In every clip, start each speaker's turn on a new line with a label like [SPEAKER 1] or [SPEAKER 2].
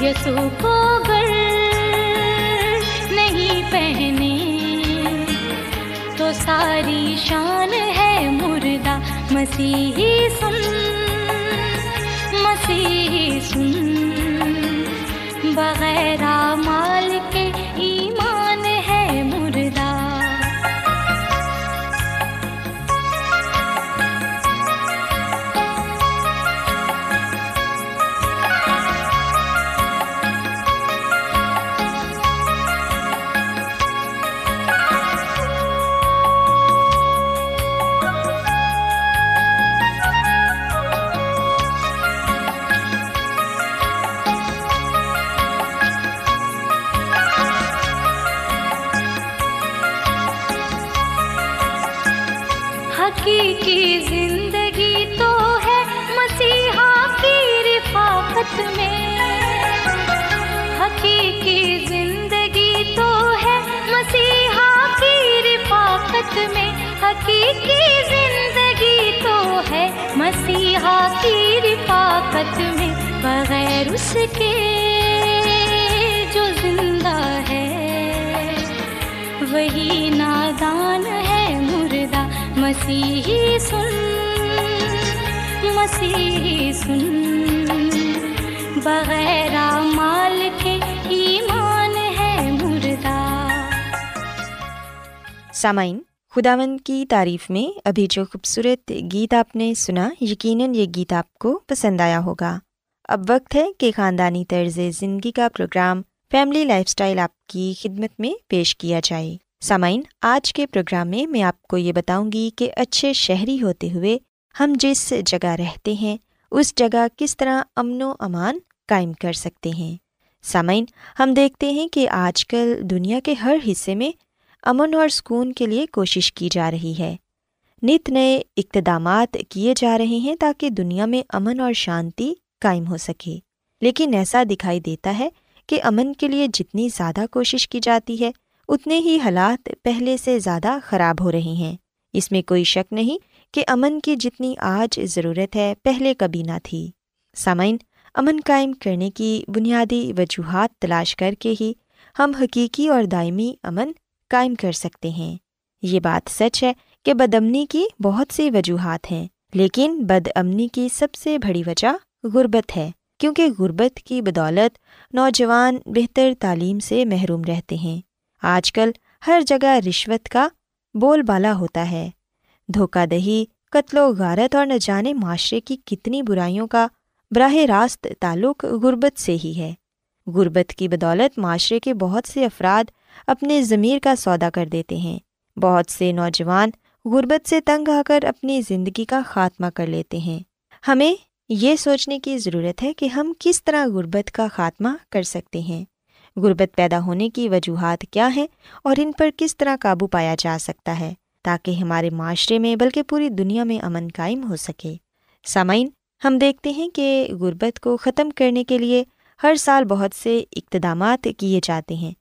[SPEAKER 1] یسو کو گر نہیں پہنے۔ تو ساری شان ہے مردہ، مسیحی سن۔ مسیحی سن۔ بغیر حقیقی زندگی تو ہے مسیحا کی رفاقت میں۔ حقیقی زندگی تو ہے مسیحا کی رفاقت میں۔ حقیقی زندگی تو ہے مسیحا کی رفاقت میں۔ بغیر اس کے جو زندہ ہے، وہی نادان ہے مردہ مسیحی سن مسیحی سن۔ بغیر مال کے ایمان ہے مردہ۔
[SPEAKER 2] سامعین، خداوند کی تعریف میں ابھی جو خوبصورت گیت آپ نے سنا، یقیناً یہ گیت آپ کو پسند آیا ہوگا۔ اب وقت ہے کہ خاندانی طرز زندگی کا پروگرام، فیملی لائف اسٹائل آپ کی خدمت میں پیش کیا جائے۔ سامعین، آج کے پروگرام میں میں آپ کو یہ بتاؤں گی کہ اچھے شہری ہوتے ہوئے ہم جس جگہ رہتے ہیں، اس جگہ کس طرح امن و امان قائم کر سکتے ہیں۔ سامعین، ہم دیکھتے ہیں کہ آج کل دنیا کے ہر حصے میں امن اور سکون کے لیے کوشش کی جا رہی ہے۔ نت نئے اقتدامات کیے جا رہے ہیں تاکہ دنیا میں امن اور شانتی قائم ہو سکے۔ لیکن ایسا دکھائی دیتا ہے کہ امن کے لیے جتنی زیادہ کوشش کی جاتی ہے اتنے ہی حالات پہلے سے زیادہ خراب ہو رہے ہیں۔ اس میں کوئی شک نہیں کہ امن کی جتنی آج ضرورت ہے پہلے کبھی نہ تھی۔ سامعین، امن قائم کرنے کی بنیادی وجوہات تلاش کر کے ہی ہم حقیقی اور دائمی امن قائم کر سکتے ہیں۔ یہ بات سچ ہے کہ بد امنی کی بہت سی وجوہات ہیں، لیکن بد امنی کی سب سے بڑی وجہ غربت ہے۔ کیونکہ غربت کی بدولت نوجوان بہتر تعلیم سے محروم رہتے ہیں۔ آج کل ہر جگہ رشوت کا بول بالا ہوتا ہے۔ دھوکہ دہی، قتل و غارت اور نہ جانے معاشرے کی کتنی برائیوں کا براہ راست تعلق غربت سے ہی ہے۔ غربت کی بدولت معاشرے کے بہت سے افراد اپنے ضمیر کا سودا کر دیتے ہیں۔ بہت سے نوجوان غربت سے تنگ آ کر اپنی زندگی کا خاتمہ کر لیتے ہیں۔ ہمیں یہ سوچنے کی ضرورت ہے کہ ہم کس طرح غربت کا خاتمہ کر سکتے ہیں۔ غربت پیدا ہونے کی وجوہات کیا ہیں اور ان پر کس طرح قابو پایا جا سکتا ہے تاکہ ہمارے معاشرے میں بلکہ پوری دنیا میں امن قائم ہو سکے۔ سامعین، ہم دیکھتے ہیں کہ غربت کو ختم کرنے کے لیے ہر سال بہت سے اقتدامات کیے جاتے ہیں،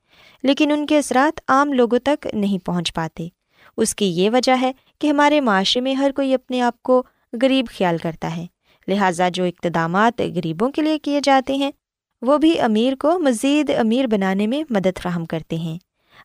[SPEAKER 2] لیکن ان کے اثرات عام لوگوں تک نہیں پہنچ پاتے۔ اس کی یہ وجہ ہے کہ ہمارے معاشرے میں ہر کوئی اپنے آپ کو غریب خیال کرتا ہے، لہٰذا جو اقتدامات غریبوں کے لیے کیے جاتے ہیں وہ بھی امیر کو مزید امیر بنانے میں مدد فراہم کرتے ہیں۔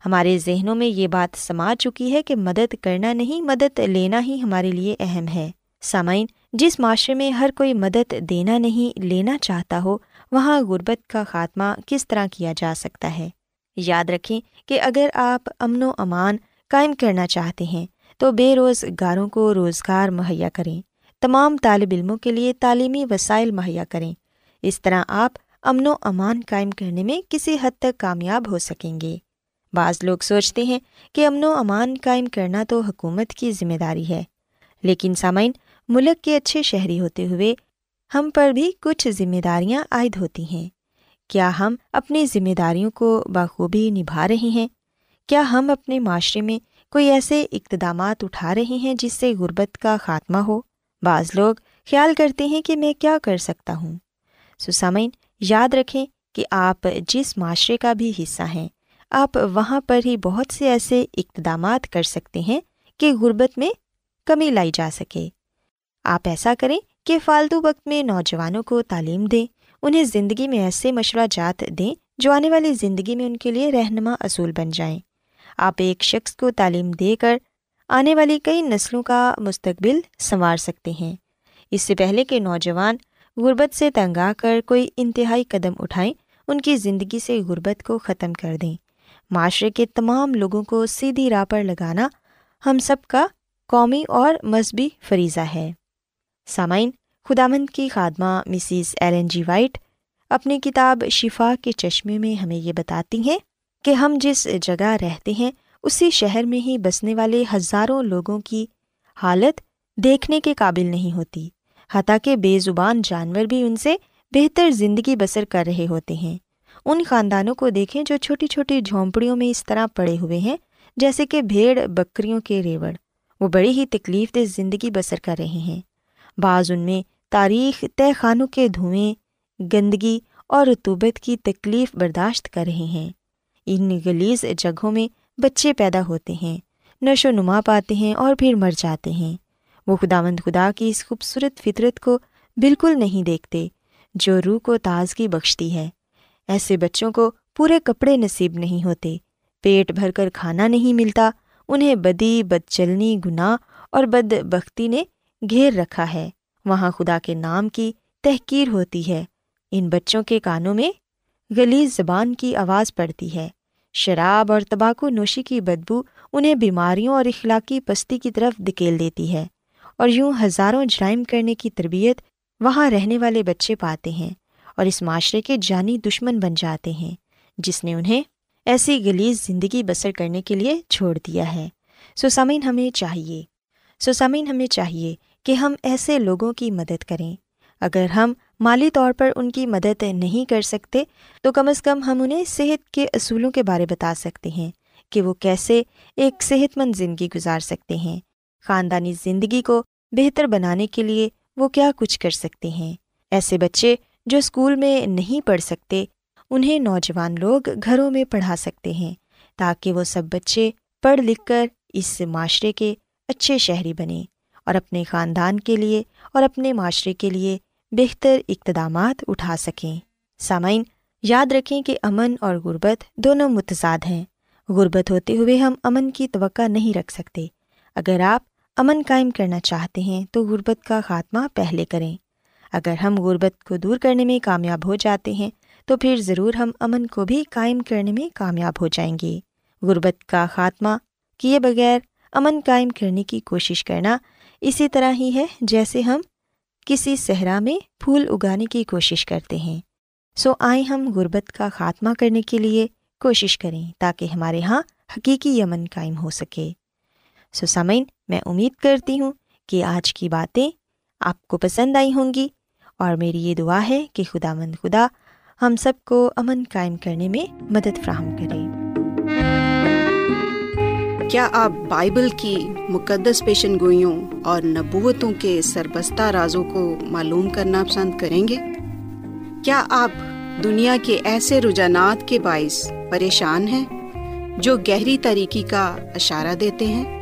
[SPEAKER 2] ہمارے ذہنوں میں یہ بات سما چکی ہے کہ مدد کرنا نہیں، مدد لینا ہی ہمارے لیے اہم ہے۔ سامعین، جس معاشرے میں ہر کوئی مدد دینا نہیں، لینا چاہتا ہو، وہاں غربت کا خاتمہ کس طرح کیا جا سکتا ہے؟ یاد رکھیں کہ اگر آپ امن و امان قائم کرنا چاہتے ہیں، تو بے روزگاروں کو روزگار مہیا کریں۔ تمام طالب علموں کے لیے تعلیمی وسائل مہیا کریں۔ اس طرح آپ امن و امان قائم کرنے میں کسی حد تک کامیاب ہو سکیں گے۔ بعض لوگ سوچتے ہیں کہ امن و امان قائم کرنا تو حکومت کی ذمہ داری ہے، لیکن سامعین، ملک کے اچھے شہری ہوتے ہوئے ہم پر بھی کچھ ذمہ داریاں عائد ہوتی ہیں۔ کیا ہم اپنی ذمہ داریوں کو بخوبی نبھا رہے ہیں؟ کیا ہم اپنے معاشرے میں کوئی ایسے اقتدامات اٹھا رہے ہیں جس سے غربت کا خاتمہ ہو؟ بعض لوگ خیال کرتے ہیں کہ میں کیا کر سکتا ہوں۔ سسامین یاد رکھیں کہ آپ جس معاشرے کا بھی حصہ ہیں، آپ وہاں پر ہی بہت سے ایسے اقتدامات کر سکتے ہیں کہ غربت میں کمی لائی جا سکے۔ آپ ایسا کریں کہ فالتو وقت میں نوجوانوں کو تعلیم دیں، انہیں زندگی میں ایسے مشورہ جات دیں جو آنے والی زندگی میں ان کے لیے رہنما اصول بن جائیں۔ آپ ایک شخص کو تعلیم دے کر آنے والی کئی نسلوں کا مستقبل سنوار سکتے ہیں۔ اس سے پہلے کہ نوجوان غربت سے تنگ آ کر کوئی انتہائی قدم اٹھائیں، ان کی زندگی سے غربت کو ختم کر دیں۔ معاشرے کے تمام لوگوں کو سیدھی راہ پر لگانا ہم سب کا قومی اور مذہبی فریضہ ہے۔ سامعین خدامند کی خادمہ مسز ایلن جی وائٹ اپنی کتاب شفا کے چشمے میں ہمیں یہ بتاتی ہیں کہ ہم جس جگہ رہتے ہیں، اسی شہر میں ہی بسنے والے ہزاروں لوگوں کی حالت دیکھنے کے قابل نہیں ہوتی۔ حتیٰ کہ بے زبان جانور بھی ان سے بہتر زندگی بسر کر رہے ہوتے ہیں۔ ان خاندانوں کو دیکھیں جو چھوٹی چھوٹی جھونپڑیوں میں اس طرح پڑے ہوئے ہیں، جیسے کہ بھیڑ، بکریوں کے ریوڑ۔ وہ بڑی ہی تکلیف دہ زندگی بسر کر رہے ہیں۔ بعض ان میں تاریخ طے خانوں کے دھوئیں، گندگی اور رتوبت کی تکلیف برداشت کر رہے ہیں۔ ان گلیز جگہوں میں بچے پیدا ہوتے ہیں، نشو نما پاتے ہیں اور پھر مر جاتے ہیں۔ وہ خدا مند خدا کی اس خوبصورت فطرت کو بالکل نہیں دیکھتے، جو روح کو تازگی بخشتی ہے۔ ایسے بچوں کو پورے کپڑے نصیب نہیں ہوتے، پیٹ بھر کر کھانا نہیں ملتا، انہیں بدی بد چلنی گناہ اور بد بختی نے گھیر رکھا ہے۔ وہاں خدا کے نام کی تحقیر ہوتی ہے۔ ان بچوں کے کانوں میں گلی زبان کی آواز پڑتی ہے۔ شراب اور تباکو نوشی کی بدبو انہیں بیماریوں اور اخلاقی پستی کی طرف دھکیل دیتی ہے۔ اور یوں ہزاروں جرائم کرنے کی تربیت وہاں رہنے والے بچے پاتے ہیں اور اس معاشرے کے جانی دشمن بن جاتے ہیں، جس نے انہیں ایسی گلیز زندگی بسر کرنے کے لیے چھوڑ دیا ہے۔ سوسامین ہمیں چاہیے سوسامین ہمیں چاہیے کہ ہم ایسے لوگوں کی مدد کریں۔ اگر ہم مالی طور پر ان کی مدد نہیں کر سکتے، تو کم از کم ہم انہیں صحت کے اصولوں کے بارے بتا سکتے ہیں کہ وہ کیسے ایک صحت مند زندگی گزار سکتے ہیں۔ خاندانی زندگی کو بہتر بنانے کے لیے وہ کیا کچھ کر سکتے ہیں۔ ایسے بچے جو اسکول میں نہیں پڑھ سکتے، انہیں نوجوان لوگ گھروں میں پڑھا سکتے ہیں تاکہ وہ سب بچے پڑھ لکھ کر اس معاشرے کے اچھے شہری بنیں اور اپنے خاندان کے لیے اور اپنے معاشرے کے لیے بہتر اقتدامات اٹھا سکیں۔ سامعین، یاد رکھیں کہ امن اور غربت دونوں متضاد ہیں۔ غربت ہوتے ہوئے ہم امن کی توقع نہیں رکھ سکتے۔ اگر آپ امن قائم کرنا چاہتے ہیں تو غربت کا خاتمہ پہلے کریں۔ اگر ہم غربت کو دور کرنے میں کامیاب ہو جاتے ہیں، تو پھر ضرور ہم امن کو بھی قائم کرنے میں کامیاب ہو جائیں گے۔ غربت کا خاتمہ کیے بغیر امن قائم کرنے کی کوشش کرنا اسی طرح ہی ہے جیسے ہم کسی صحرا میں پھول اگانے کی کوشش کرتے ہیں۔ سو آئیں ہم غربت کا خاتمہ کرنے کے لیے کوشش کریں تاکہ ہمارے یہاں حقیقی امن قائم ہو سکے۔ سو سامعین، میں امید کرتی ہوں کہ آج کی باتیں آپ کو پسند آئی ہوں گی اور میری یہ دعا ہے کہ خدا مند خدا ہم سب کو امن قائم کرنے میں مدد فراہم کرے۔
[SPEAKER 3] کیا آپ بائبل کی مقدس پیشن گوئیوں اور نبوتوں کے سربستہ رازوں کو معلوم کرنا پسند کریں گے؟ کیا آپ دنیا کے ایسے رجحانات کے باعث پریشان ہیں جو گہری طریقے کا اشارہ دیتے ہیں؟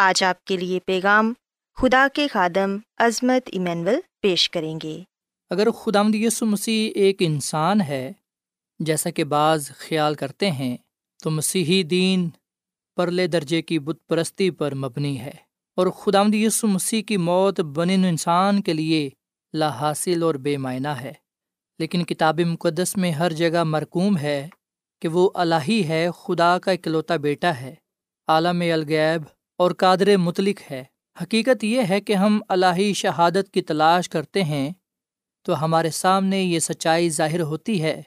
[SPEAKER 2] آج آپ کے لیے پیغام خدا کے خادم عظمت ایمینول پیش کریں گے۔
[SPEAKER 4] اگر خدامد یسو مسیح ایک انسان ہے، جیسا کہ بعض خیال کرتے ہیں، تو مسیحی دین پرلے درجے کی بت پرستی پر مبنی ہے۔ اور خدامد یسو مسیح کی موت بن انسان کے لیے لا حاصل اور بے معنی ہے۔ لیکن کتاب مقدس میں ہر جگہ مرکوم ہے کہ وہ الہی ہے، خدا کا اکلوتا بیٹا ہے۔ عالم الغیب اور قادر متعلق ہے۔ حقیقت یہ ہے کہ ہم الہی شہادت کی تلاش کرتے ہیں تو ہمارے سامنے یہ سچائی ظاہر ہوتی ہے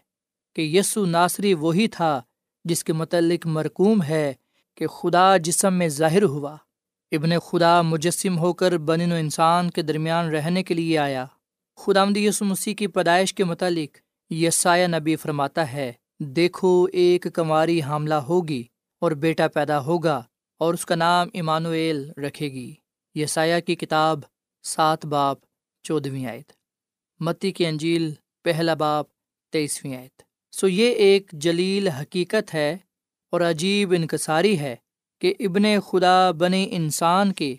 [SPEAKER 4] کہ یسو ناصری وہی تھا جس کے متعلق مرکوم ہے کہ خدا جسم میں ظاہر ہوا، ابن خدا مجسم ہو کر بن و انسان کے درمیان رہنے کے لیے آیا۔ خدا یسو مسیح کی پیدائش کے متعلق یسایہ نبی فرماتا ہے، دیکھو ایک کماری حاملہ ہوگی اور بیٹا پیدا ہوگا۔ اور اس کا نام ایمانویل رکھے گی۔ یسایہ کی کتاب سات باپ چودھویں آیت۔ متی کی انجیل پہلا باپ تیئیسویں آیت۔ سو یہ ایک جلیل حقیقت ہے اور عجیب انکساری ہے کہ ابن خدا بنے انسان کے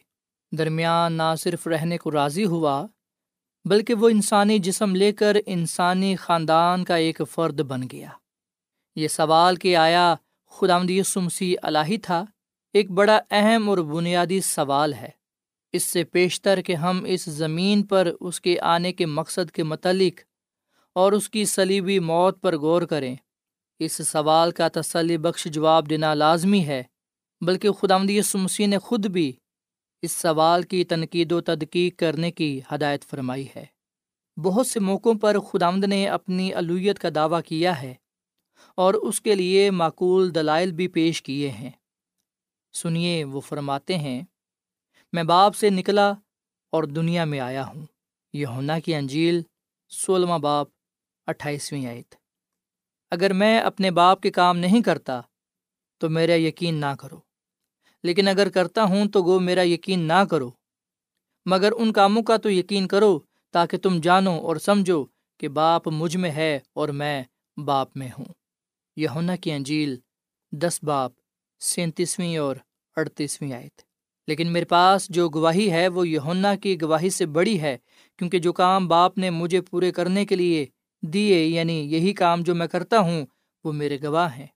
[SPEAKER 4] درمیان نہ صرف رہنے کو راضی ہوا، بلکہ وہ انسانی جسم لے کر انسانی خاندان کا ایک فرد بن گیا۔ یہ سوال کہ آیا خدا مسیح الہی تھا؟ ایک بڑا اہم اور بنیادی سوال ہے۔ اس سے پیشتر کہ ہم اس زمین پر اس کے آنے کے مقصد کے متعلق اور اس کی سلیبی موت پر غور کریں۔ اس سوال کا تسلی بخش جواب دینا لازمی ہے، بلکہ خدا مسیح نے خود بھی اس سوال کی تنقید و تدقیق کرنے کی ہدایت فرمائی ہے۔ بہت سے موقعوں پر خدامد نے اپنی الویت کا دعویٰ کیا ہے اور اس کے لیے معقول دلائل بھی پیش کیے ہیں۔ سنیے، وہ فرماتے ہیں، میں باپ سے نکلا اور دنیا میں آیا ہوں۔ یہ کی انجیل، سولہواں باپ، اٹھائیسویں آیت۔ اگر میں اپنے باپ کے کام نہیں کرتا، تو میرا یقین نہ کرو۔ لیکن اگر کرتا ہوں، تو گو میرا یقین نہ کرو۔ مگر ان کاموں کا تو یقین کرو، تاکہ تم جانو اور سمجھو کہ باپ مجھ میں ہے اور میں باپ میں ہوں۔ یہ کی انجیل، دس باپ سینتیسویں اور اڑتیسویں آیت۔ لیکن میرے پاس جو گواہی ہے وہ یونا کی گواہی سے بڑی ہے، کیونکہ جو کام باپ نے مجھے پورے کرنے کے لیے دیے یعنی یہی کام جو میں کرتا ہوں، وہ میرے گواہ ہیں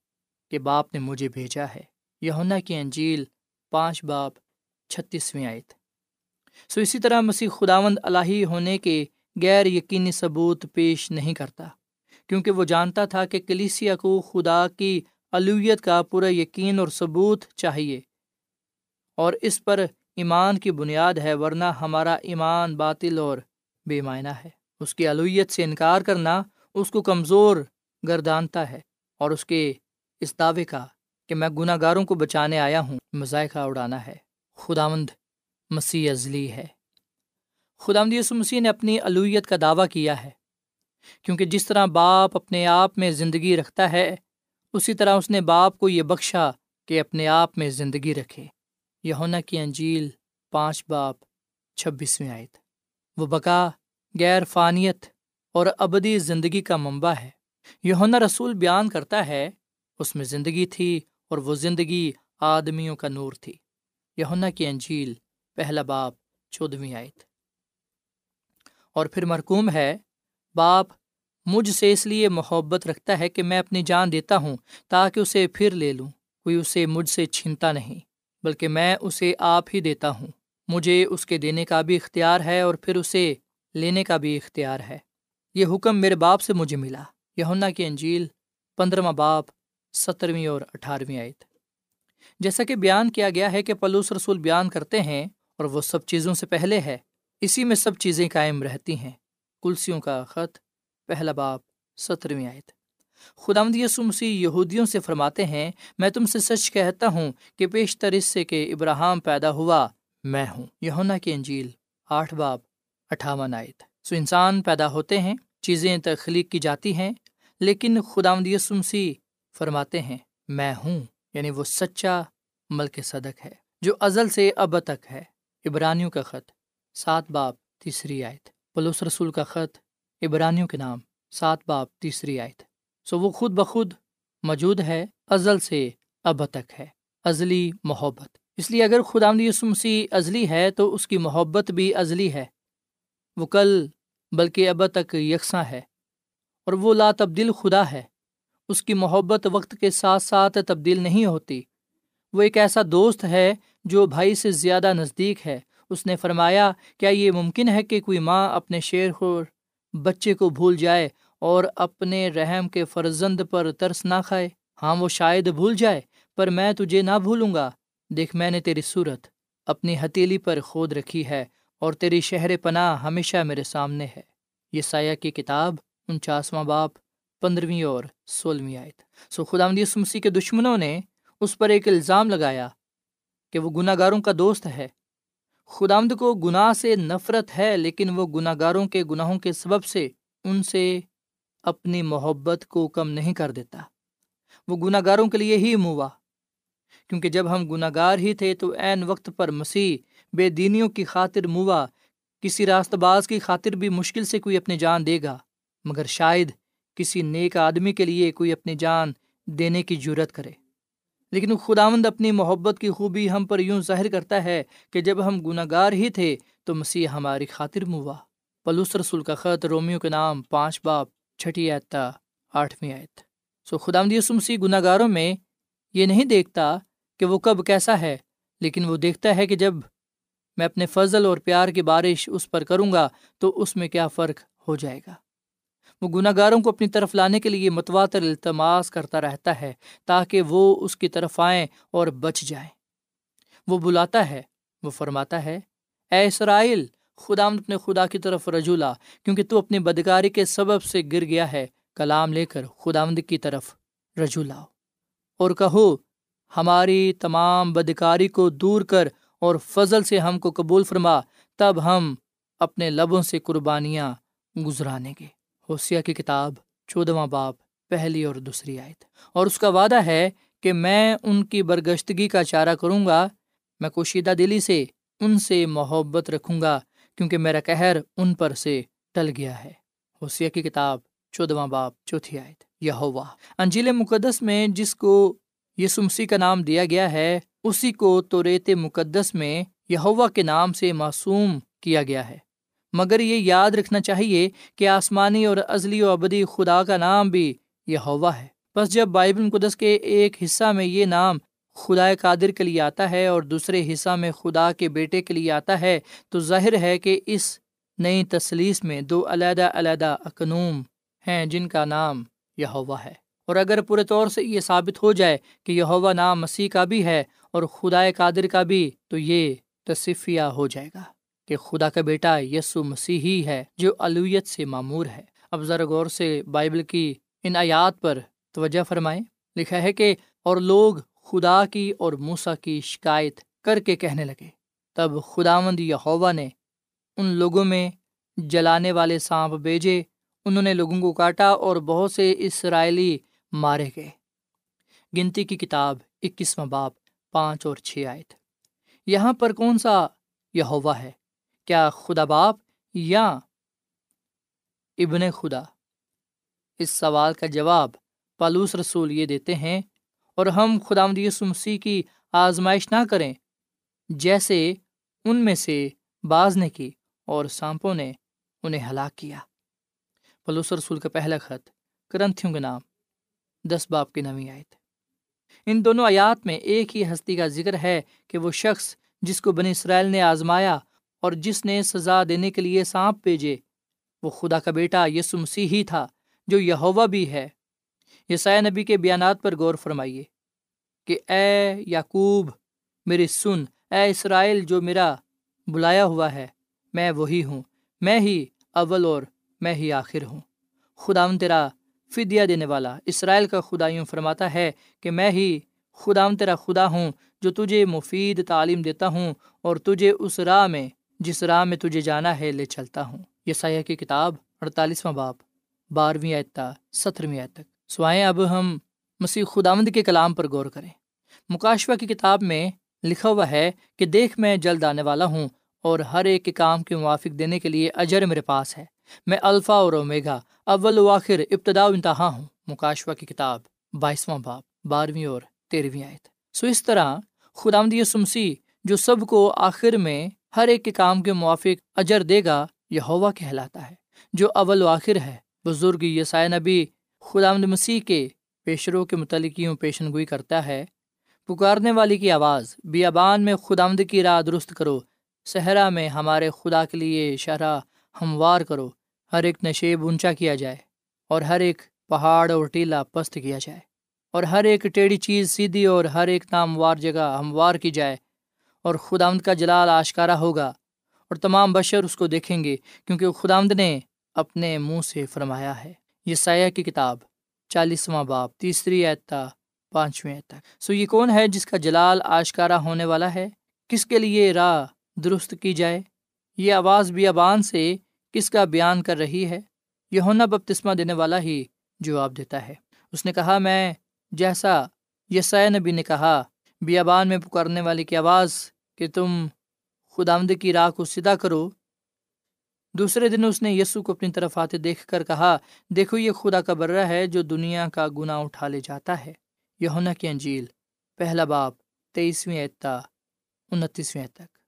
[SPEAKER 4] کہ باپ نے مجھے بھیجا ہے۔ یونا کی انجیل پانچ باپ چھتیسویں آیت۔ سو اسی طرح مسیح خداوند الہی ہونے کے غیر یقینی ثبوت پیش نہیں کرتا، کیونکہ وہ جانتا تھا کہ کلیسیا کو خدا کی الویت کا پورا یقین اور ثبوت چاہیے۔ اور اس پر ایمان کی بنیاد ہے، ورنہ ہمارا ایمان باطل اور بے معنی ہے۔ اس کی الویت سے انکار کرنا اس کو کمزور گردانتا ہے اور اس کے اس دعوے کا کہ میں گناہ گاروں کو بچانے آیا ہوں، مذائقہ اڑانا ہے۔ خداوند مسیح ازلی ہے۔ خداوند یسو مسیح نے اپنی الویت کا دعویٰ کیا ہے، کیونکہ جس طرح باپ اپنے آپ میں زندگی رکھتا ہے اسی طرح اس نے باپ کو یہ بخشا کہ اپنے آپ میں زندگی رکھے۔ یونا کی انجیل پانچ باپ چھبیسویں آیت۔ وہ بقا، غیر فانیت اور ابدی زندگی کا منبع ہے۔ یونا رسول بیان کرتا ہے، اس میں زندگی تھی اور وہ زندگی آدمیوں کا نور تھی۔ یونا کی انجیل پہلا باپ چودھویں آیت۔ اور پھر مرکوم ہے، باپ مجھ سے اس لیے محبت رکھتا ہے کہ میں اپنی جان دیتا ہوں تاکہ اسے پھر لے لوں، کوئی اسے مجھ سے چھینتا نہیں، بلکہ میں اسے آپ ہی دیتا ہوں۔ مجھے اس کے دینے کا بھی اختیار ہے اور پھر اسے لینے کا بھی اختیار ہے۔ یہ حکم میرے باپ سے مجھے ملا۔ یہنا کی انجیل پندرہواں باپ سترویں اور اٹھارہویں آیت۔ جیسا کہ بیان کیا گیا ہے کہ پلوس رسول بیان کرتے ہیں اور وہ سب چیزوں سے پہلے ہے، اسی میں سب چیزیں قائم رہتی ہیں۔ کلسیوں کا خط پہلا باپ سترویں آیت۔ خدا یسو مسیح یہودیوں سے فرماتے ہیں، میں تم سے سچ کہتا ہوں کہ پیشتر اس سے کہ ابراہم پیدا ہوا، میں ہوں۔ یہونا کی انجیل، آٹھ باپ اٹھاون آیت۔ سو انسان پیدا ہوتے ہیں، چیزیں تخلیق کی جاتی ہیں، لیکن خدا یسو مسیح فرماتے ہیں، میں ہوں۔ یعنی وہ سچا ملک صدق ہے، جو ازل سے اب تک ہے۔ ابرانیوں کا خط، سات باپ تیسری آیت۔ پلوس رسول کا خط ابرانیوں کے نام، سات باپ، تیسری آیت۔ سو وہ خود بخود موجود ہے، ازل سے اب تک ہے، ازلی محبت۔ اس لیے اگر خدا مسیح ازلی ہے، تو اس کی محبت بھی ازلی ہے۔ وہ کل، بلکہ اب تک یکساں ہے۔ اور وہ لا تبدیل خدا ہے۔ اس کی محبت وقت کے ساتھ ساتھ تبدیل نہیں ہوتی۔ وہ ایک ایسا دوست ہے جو بھائی سے زیادہ نزدیک ہے۔ اس نے فرمایا، کیا یہ ممکن ہے کہ کوئی ماں اپنے شیر خور بچے کو بھول جائے اور اپنے رحم کے فرزند پر ترس نہ کھائے۔ ہاں وہ شاید بھول جائے، پر میں تجھے نہ بھولوں گا۔ دیکھ، میں نے تیری صورت اپنی ہتیلی پر کھود رکھی ہے اور تیری شہر پناہ ہمیشہ میرے سامنے ہے۔ یہ سایہ کی کتاب انچاسواں باپ پندرہویں اور سولہویں آیت۔ سو خدا مسیح کے دشمنوں نے اس پر ایک الزام لگایا کہ وہ گناہ گاروں کا دوست ہے۔ خدامد کو گناہ سے نفرت ہے، لیکن وہ گناہ گاروں کے گناہوں کے سبب سے ان سے اپنی محبت کو کم نہیں کر دیتا۔ وہ گناہ گاروں کے لیے ہی موا کیونکہ جب ہم گناہ گار ہی تھے تو عین وقت پر مسیح بے دینیوں کی خاطر موا کسی راست باز کی خاطر بھی مشکل سے کوئی اپنی جان دے گا، مگر شاید کسی نیک آدمی کے لیے کوئی اپنی جان دینے کی جرت کرے۔ لیکن خداوند اپنی محبت کی خوبی ہم پر یوں ظاہر کرتا ہے کہ جب ہم گناہ گار ہی تھے تو مسیح ہماری خاطر موا۔ پلوس رسول کا خط رومیو کے نام پانچ باپ چھٹی آیتا آٹھویں آیت۔ سو خدا مسیح گناہ گاروں میں یہ نہیں دیکھتا کہ وہ کب کیسا ہے، لیکن وہ دیکھتا ہے کہ جب میں اپنے فضل اور پیار کی بارش اس پر کروں گا تو اس میں کیا فرق ہو جائے گا۔ وہ گناہ گاروں کو اپنی طرف لانے کے لیے متواتر التماس کرتا رہتا ہے تاکہ وہ اس کی طرف آئیں اور بچ جائیں۔ وہ بلاتا ہے، وہ فرماتا ہے، اے اسرائیل، خدا اپنے خدا کی طرف رجوع لا، کیونکہ تو اپنی بدکاری کے سبب سے گر گیا ہے۔ کلام لے کر خدا کی طرف رجوع لاؤ۔ اور کہو، ہماری تمام بدکاری کو دور کر اور فضل سے ہم کو قبول فرما، تب ہم اپنے لبوں سے قربانیاں گزرانے گے۔ حوثیہ کی کتاب چودواں باپ پہلی اور دوسری آیت۔ اور اس کا وعدہ ہے کہ میں ان کی برگشتگی کا چارہ کروں گا، میں کوشیدہ دلی سے ان سے محبت رکھوں گا، کیونکہ میرا قہر ان پر سے ٹل گیا ہے۔ حوثیہ کی کتاب چودواں باپ چوتھی آیت۔ یہوا انجیل مقدس میں جس کو یسمسی کا نام دیا گیا ہے، اسی کو توریت مقدس میں یہوا کے نام سے معصوم کیا گیا ہے۔ مگر یہ یاد رکھنا چاہیے کہ آسمانی اور ازلی و ابدی خدا کا نام بھی یہ ہوا ہے۔ بس جب بائبل مقدس کے ایک حصہ میں یہ نام خدا قادر کے لیے آتا ہے اور دوسرے حصہ میں خدا کے بیٹے کے لیے آتا ہے، تو ظاہر ہے کہ اس نئی تصلیس میں دو علیحدہ علیحدہ اقنوم ہیں جن کا نام یہ ہوا ہے۔ اور اگر پورے طور سے یہ ثابت ہو جائے کہ یہ نام مسیح کا بھی ہے اور خدا قادر کا بھی، تو یہ تصفیہ ہو جائے گا۔ کہ خدا کا بیٹا یسو مسیحی ہے جو الویت سے معمور ہے۔ اب ذرا غور سے بائبل کی ان آیات پر توجہ فرمائیں۔ لکھا ہے کہ اور لوگ خدا کی اور موسا کی شکایت کر کے کہنے لگے۔ تب خدا مند ہوا نے ان لوگوں میں جلانے والے سانپ بیجے انہوں نے لوگوں کو کاٹا اور بہت سے اسرائیلی مارے گئے۔ گنتی کی کتاب اکیسواں باپ پانچ اور چھ آئے یہاں پر کون سا یہ ہوا ہے؟ کیا خدا باپ یا ابن خدا؟ اس سوال کا جواب پالوس رسول یہ دیتے ہیں، اور ہم خدا مسیح کی آزمائش نہ کریں، جیسے ان میں سے بعض نے کی اور سانپوں نے انہیں ہلاک کیا۔ پلوس رسول کا پہلا خط، کرنتھیوں کے نام، دس باپ کی نوی آئے تھے ان دونوں آیات میں ایک ہی ہستی کا ذکر ہے کہ وہ شخص جس کو بنی اسرائیل نے آزمایا اور جس نے سزا دینے کے لیے سانپ بھیجے، وہ خدا کا بیٹا یسو مسیح ہی تھا جو یہوا بھی ہے۔ یسایہ نبی کے بیانات پر غور فرمائیے کہ اے یعقوب میری سن، اے اسرائیل جو میرا بلایا ہوا ہے، میں وہی ہوں، میں ہی اول اور میں ہی آخر ہوں۔ خدا تیرا فدیہ دینے والا اسرائیل کا خدا یوں فرماتا ہے کہ میں ہی خدا تیرا خدا ہوں جو تجھے مفید تعلیم دیتا ہوں اور تجھے اس راہ میں جس راہ میں تجھے جانا ہے لے چلتا ہوں۔ یہ سیاح کی کتاب اڑتالیسواں باپ بارہویں آیتا سترویں آیت تک۔ سوائیں اب ہم مسیح خداوند کے کلام پر غور کریں۔ مکاشوہ کی کتاب میں لکھا ہوا ہے کہ دیکھ میں جلد آنے والا ہوں اور ہر ایک کے کام کے موافق دینے کے لیے اجر میرے پاس ہے۔ میں الفا اور اومیگا، اول و آخر، ابتدا و انتہا ہوں۔ مکاشوہ کی کتاب، بائیسواں باپ بارہویں اور تیرہویں آیت۔ سو اس طرح خدامدی سمسی جو سب کو آخر میں ہر ایک کے کام کے موافق اجر دے گا یہ ہوا کہلاتا ہے، جو اول و آخر ہے۔ بزرگ یسائے نبی خدا مسیح کے پیشروں کے متعلق یوں پیشن گوئی کرتا ہے، پکارنے والی کی آواز، بیابان میں خدا کی راہ درست کرو، صحرا میں ہمارے خدا کے لیے شرح ہموار کرو، ہر ایک نشیب اونچا کیا جائے اور ہر ایک پہاڑ اور ٹیلا پست کیا جائے اور ہر ایک ٹیڑھی چیز سیدھی اور ہر ایک ناموار جگہ ہموار کی جائے۔ اور خداوند کا جلال آشکارا ہوگا اور تمام بشر اس کو دیکھیں گے کیونکہ خداوند نے اپنے منہ سے فرمایا ہے۔ یہ سیاح کی کتاب، چالیسواں باپ تیسری اعتا پانچویں تک۔ سو یہ کون ہے جس کا جلال آشکارا ہونے والا ہے؟ کس کے لیے راہ درست کی جائے؟ یہ آواز بیابان سے کس کا بیان کر رہی ہے؟ یہ ہونا بپتسمہ دینے والا ہی جواب دیتا ہے۔ اس نے کہا، میں جیسا یسائے نبی نے کہا، بیابان میں پکارنے والے کی آواز کہ تم خدامد کی راہ کو سیدھا کرو۔ دوسرے دن اس نے یسو کو اپنی طرف آتے دیکھ کر کہا، دیکھو یہ خدا کا برہ ہے جو دنیا کا گناہ اٹھا لے جاتا ہے۔ یہ کی انجیل، پہلا باپ تیئیسویں اعتا انتیسویں تک۔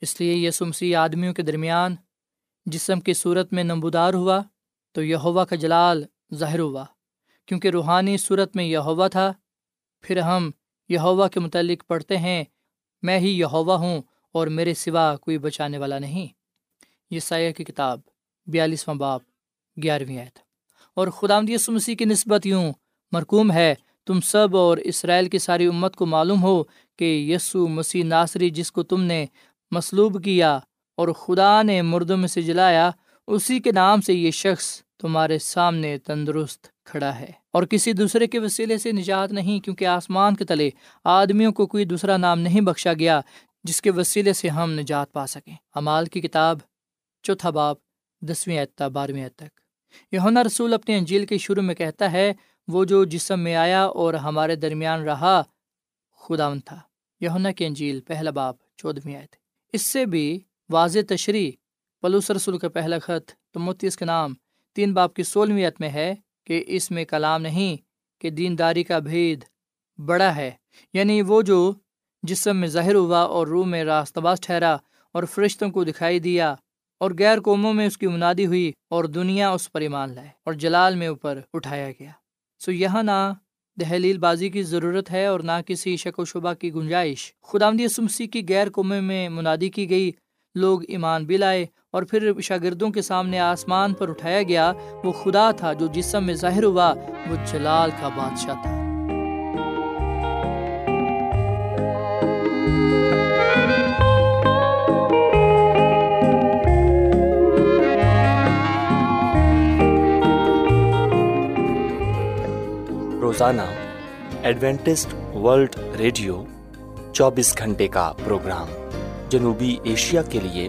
[SPEAKER 4] اس لیے یہ سمسی آدمیوں کے درمیان جسم کی صورت میں نمبودار ہوا تو یہ کا جلال ظاہر ہوا۔ کیونکہ روحانی صورت میں یہ ہوا تھا، پھر ہم یہ ہوا کے متعلق پڑھتے ہیں میں ہی یہ ہوں اور میرے سوا کوئی بچانے والا نہیں۔ یہ سایہ کی کتاب، بیالیسواں باپ گیارہویں آئے اور خدا یسو مسیح کی نسبت یوں مرکوم ہے، تم سب اور اسرائیل کی ساری امت کو معلوم ہو کہ یسو مسیح ناصری جس کو تم نے مصلوب کیا اور خدا نے مردوں میں سے جلایا، اسی کے نام سے یہ شخص تمہارے سامنے تندرست کھڑا ہے۔ اور کسی دوسرے کے وسیلے سے نجات نہیں، کیونکہ آسمان کے تلے آدمیوں کو کوئی دوسرا نام نہیں بخشا گیا جس کے وسیلے سے ہم نجات پا سکیں۔ امال کی کتاب، چوتھا باپ دسویں اعتہ بارہویں تک۔ یہ رسول اپنی انجیل کے شروع میں کہتا ہے، وہ جو جسم میں آیا اور ہمارے درمیان رہا خدا تھا۔ یونا کی انجیل، پہلا باپ چودھویں آئے اس سے بھی واضح تشریح، پلوس رسول کا پہلا خط تو اس کا نام تین باپ کی سولہویں میں ہے کہ اس میں کلام نہیں کہ دینداری کا بھید بڑا ہے۔ یعنی وہ جو جسم میں ظاہر ہوا اور روح میں راست باز ٹھہرا اور فرشتوں کو دکھائی دیا اور غیر قوموں میں اس کی منادی ہوئی اور دنیا اس پر ایمان لائے اور جلال میں اوپر اٹھایا گیا۔ سو یہاں نہ دہلیل بازی کی ضرورت ہے اور نہ کسی شک و شبہ کی گنجائش۔ خدا سمسی کی غیر قوموں میں منادی کی گئی، لوگ ایمان بھی لائے اور پھر شاگردوں کے سامنے آسمان پر اٹھایا گیا، وہ خدا تھا جو جسم میں ظاہر ہوا، وہ جلال کا بادشاہ تھا۔
[SPEAKER 5] روزانہ، ایڈوینٹسٹ ورلڈ ریڈیو، چوبیس گھنٹے کا پروگرام جنوبی ایشیا کے لیے